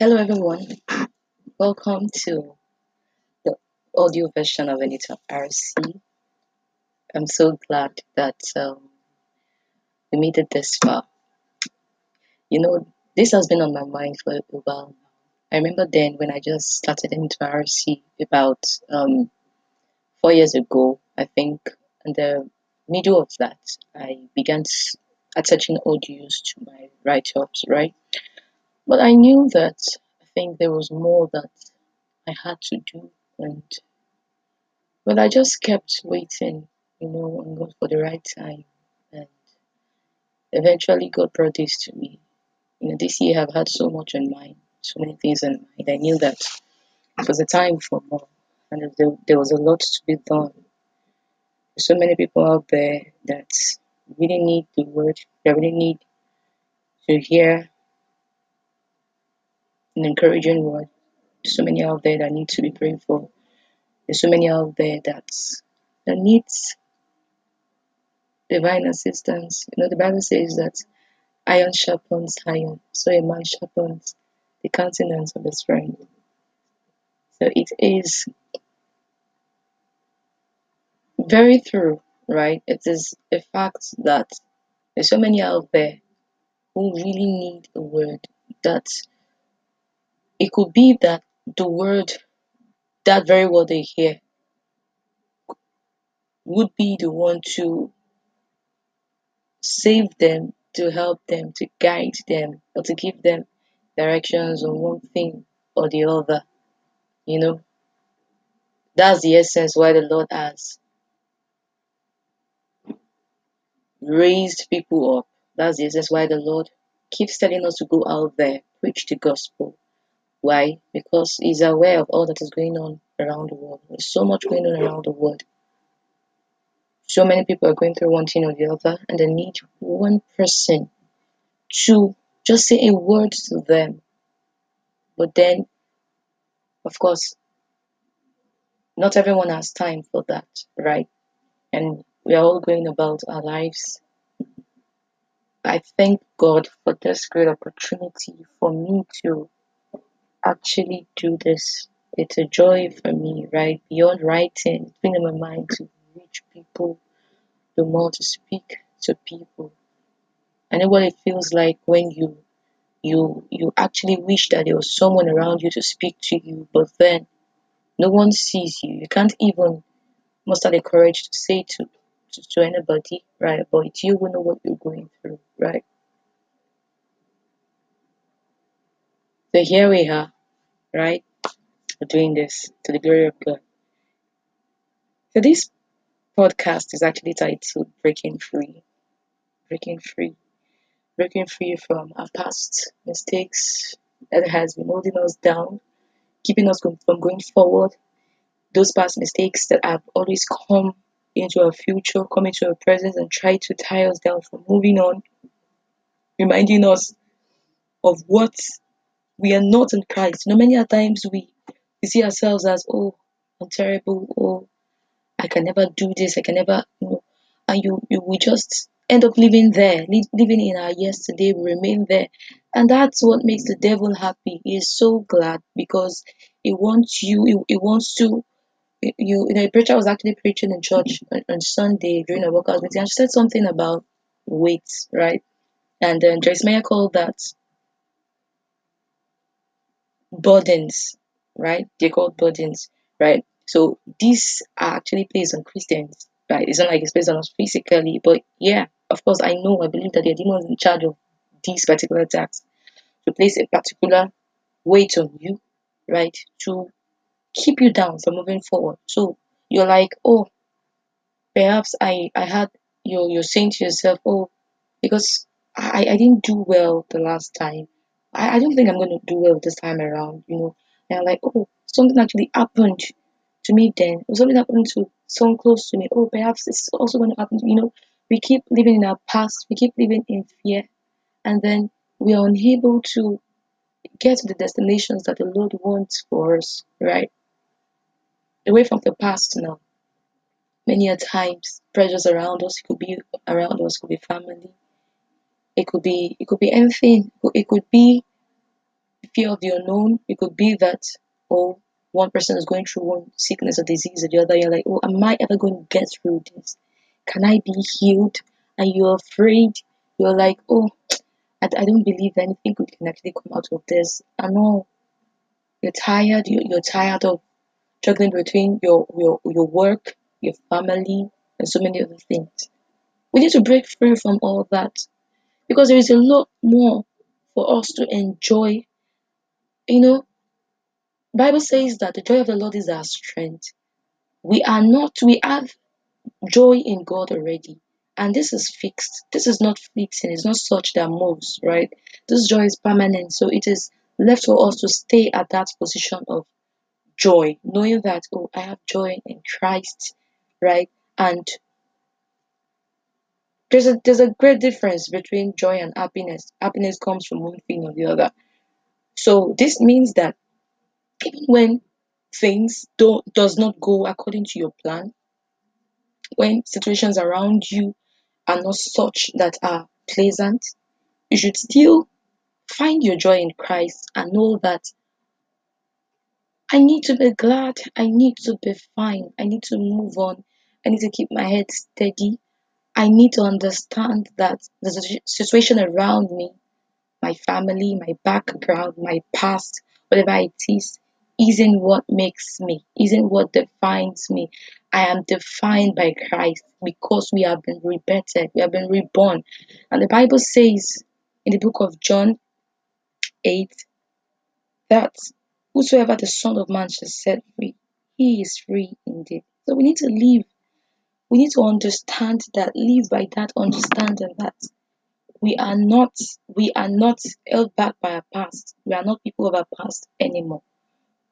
Hello, everyone. Welcome to the audio version of Eniitan RC. I'm so glad that um, we made it this far. You know, this has been on my mind for a while now. I remember then when I just started Eniitan RC about um, four years ago, I think, in the middle of that, I began attaching audios to my write ups, right? But I knew that I think there was more that I had to do, and but I just kept waiting, you know, and God for the right time, and eventually God brought this to me. You know, this year I've had so much in mind, so many things in mind. I knew that it was a time for more, and there, there was a lot to be done. So many people out there that really need the word, they really need to hear an encouraging word. There's so many out there that need to be prayed for. There's so many out there that that needs divine assistance. You know, the Bible says that iron sharpens iron, so a man sharpens the countenance of his friend. So it is very true, right? It is a fact that there's so many out there who really need a word that it could be that the word, that very word they hear, would be the one to save them, to help them, to guide them, or to give them directions on one thing or the other. You know, that's the essence why the Lord has raised people up. That's the essence why the Lord keeps telling us to go out there, preach the gospel. Why? Because He's aware of all that is going on around the world. There's so much going on around the world. So many people are going through one thing or the other, and they need one person to just say a word to them. But then, of course, not everyone has time for that, right? And we are all going about our lives. I thank God for this great opportunity for me to actually do this. It's a joy for me, right? Beyond writing, it's been in my mind to reach people, the more to speak to people. I know what it feels like when you you you actually wish that there was someone around you to speak to you, but then no one sees you. You can't even muster the courage to say to to, to anybody, right? But you know what you're going through, right? So here we are, right? We're doing this to the glory of God. So this podcast is actually titled Breaking Free. Breaking Free. Breaking free from our past mistakes that has been holding us down, keeping us from going forward. Those past mistakes that have always come into our future, come into our present and try to tie us down from moving on, reminding us of what we are not in Christ. You know, many a times we, we see ourselves as, oh, I'm terrible, oh, I can never do this, I can never, you know, and you, you we just end up living there, living in our yesterday, we remain there. And that's what makes the devil happy. He is so glad because he wants you, he, he wants to, you, you know, a preacher was actually preaching in church on, on Sunday during a workout meeting, and she said something about weights, right? And then Joyce Meyer called that burdens, right? They're called burdens, right? So these are actually placed on Christians, right? It's not like it's based on us physically, but yeah, of course, I know, I believe that there are demons in charge of these particular attacks to place a particular weight on you, right? To keep you down from moving forward. So you're like, oh, perhaps I I had you're you're saying to yourself, oh, because I, I didn't do well the last time. I, I don't think I'm gonna do well this time around, you know. And I'm like, oh, something actually happened to me then. Or something happened to someone close to me. Oh, perhaps it's also gonna happen, you know. We keep living in our past, we keep living in fear, and then we are unable to get to the destinations that the Lord wants for us, right? Away from the past now. Many a times pressures around us, could be around us, could be family, it could be it could be anything. It could be fear of the unknown. It could be that, oh, one person is going through one sickness or disease, or the other, you're like, oh, am I ever going to get through this? Can I be healed? And you're afraid. You're like, oh, I, I don't believe anything good can actually come out of this. I know you're tired. You, you're tired of juggling between your, your, your work, your family, and so many other things. We need to break free from all that because there is a lot more for us to enjoy. You know, Bible says that the joy of the Lord is our strength. We are not, we have joy in God already. And this is fixed. This is not fleeting. It's not such that moves, right? This joy is permanent. So it is left for us to stay at that position of joy, knowing that, oh, I have joy in Christ, right? And there's a there's a great difference between joy and happiness. Happiness comes from one thing or the other. So this means that even when things don't does not go according to your plan, when situations around you are not such that are pleasant, you should still find your joy in Christ and know that I need to be glad, I need to be fine, I need to move on, I need to keep my head steady, I need to understand that the situation around me, my family, my background, my past, whatever it is, isn't what makes me, isn't what defines me. I am defined by Christ because we have been rebirthed, we have been reborn. And the Bible says in the book of John 8 that whosoever the Son of Man shall set free, he is free indeed. So we need to live we need to understand that, live by that understanding that we are not we are not held back by our past. We are not people of our past anymore.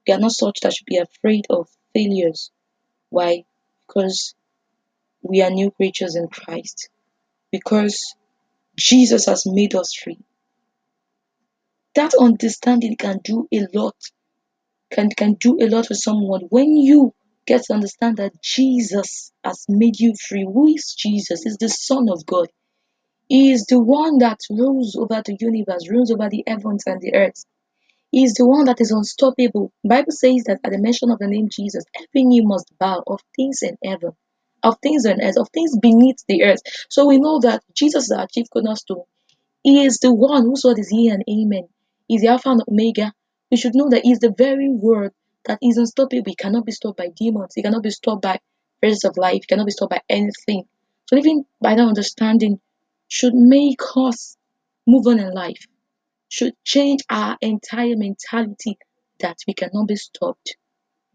We are not such that should be afraid of failures. Why? Because we are new creatures in Christ. Because Jesus has made us free. That understanding can do a lot. Can can do a lot for someone when you get to understand that Jesus has made you free. Who is Jesus? He's the Son of God. He is the one that rules over the universe, rules over the heavens and the earth. He is the one that is unstoppable. Bible says that at the mention of the name Jesus, every knee must bow of things in heaven, of things on earth, of things beneath the earth. So we know that Jesus is our chief cornerstone. He is the one whose word is yea and amen. He's the Alpha and Omega. We should know that He's the very word that is unstoppable. He cannot be stopped by demons. He cannot be stopped by pressures of life. He cannot be stopped by anything. So living by that understanding should make us move on in life. Should change our entire mentality that we cannot be stopped.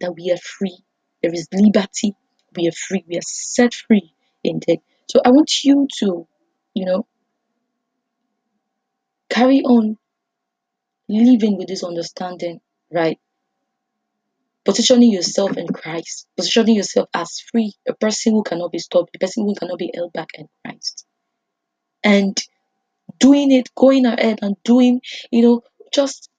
That we are free. There is liberty. We are free. We are set free indeed. So I want you to, you know, carry on living with this understanding, right? Positioning yourself in Christ, positioning yourself as free, a person who cannot be stopped, a person who cannot be held back in Christ. And doing it, going ahead and doing, you know, just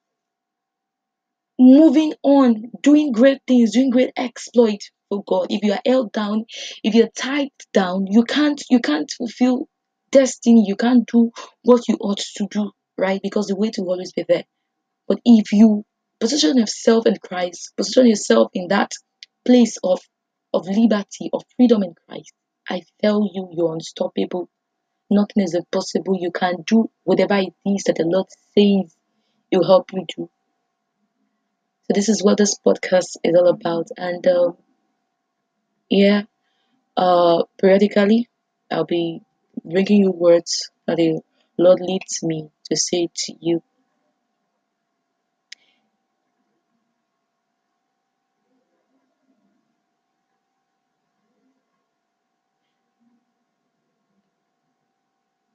moving on, doing great things, doing great exploit for God. If you are held down, if you're tied down, you can't you can't fulfill destiny, you can't do what you ought to do, right? Because the weight will always be there. But if you position yourself in Christ, position yourself in that place of of liberty, of freedom in Christ, I tell you, you're unstoppable. Nothing is impossible. You can do whatever it is that the Lord says He'll help you do. So this is what this podcast is all about. And um, yeah, uh, periodically I'll be bringing you words that the Lord leads me to say to you.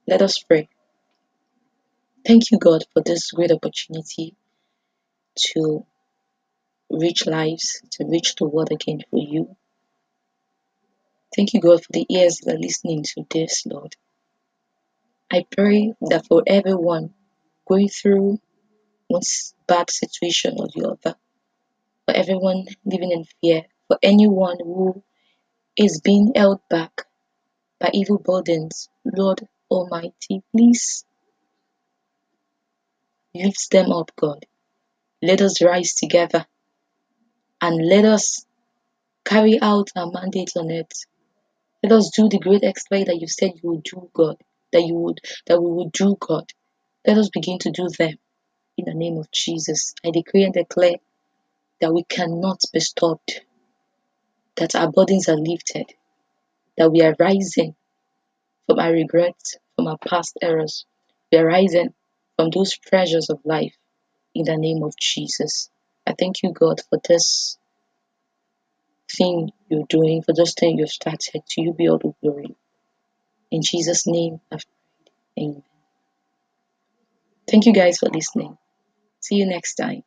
Let us pray. Thank you, God, for this great opportunity to reach lives, to reach the world again for you. Thank you, God, for the ears that are listening to this, Lord. I pray that for everyone going through one bad situation or the other, for everyone living in fear, for anyone who is being held back by evil burdens, Lord Almighty, please lift them up, God. Let us rise together and let us carry out our mandate on earth. Let us do the great exploit that you said you would do, God, that you would that we would do, God. Let us begin to do them in the name of Jesus. I decree and declare that we cannot be stopped, that our burdens are lifted, that we are rising from our regrets, from our past errors. We are rising from those pressures of life in the name of Jesus. I thank you, God, for this thing you're doing, for this thing you've started. To you be all the glory. In Jesus' name, I've prayed. Amen. Thank you guys for listening. See you next time.